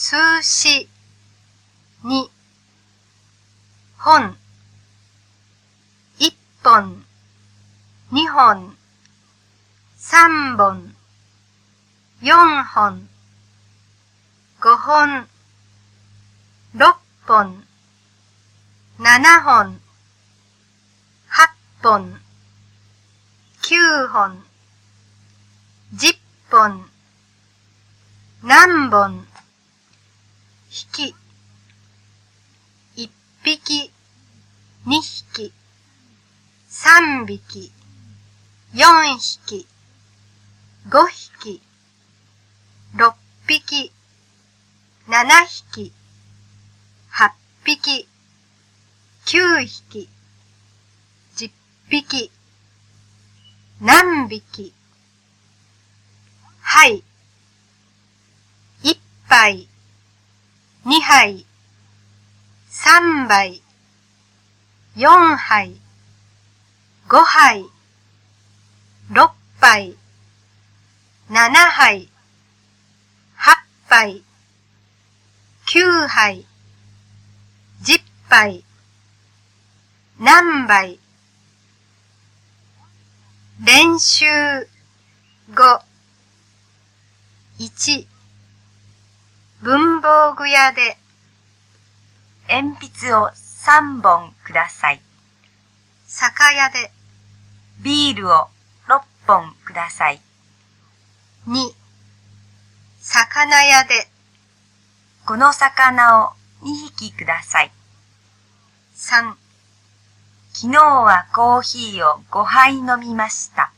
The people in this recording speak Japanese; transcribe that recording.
数詞に本。一本二本。三本四本。五本六本。七本。八本。九本。十本。何本？匹。一匹。二匹。三匹。四匹。五匹。六匹。七匹。八匹。九匹。十匹。何匹。はい。一杯。二杯、三杯、四杯、五杯、六杯、七杯、八杯、九杯、十杯、何杯。練習。語1文房具屋で鉛筆を3本ください。酒屋でビールを6本ください。2魚屋でこの魚を2匹ください。3昨日はコーヒーを5杯飲みました。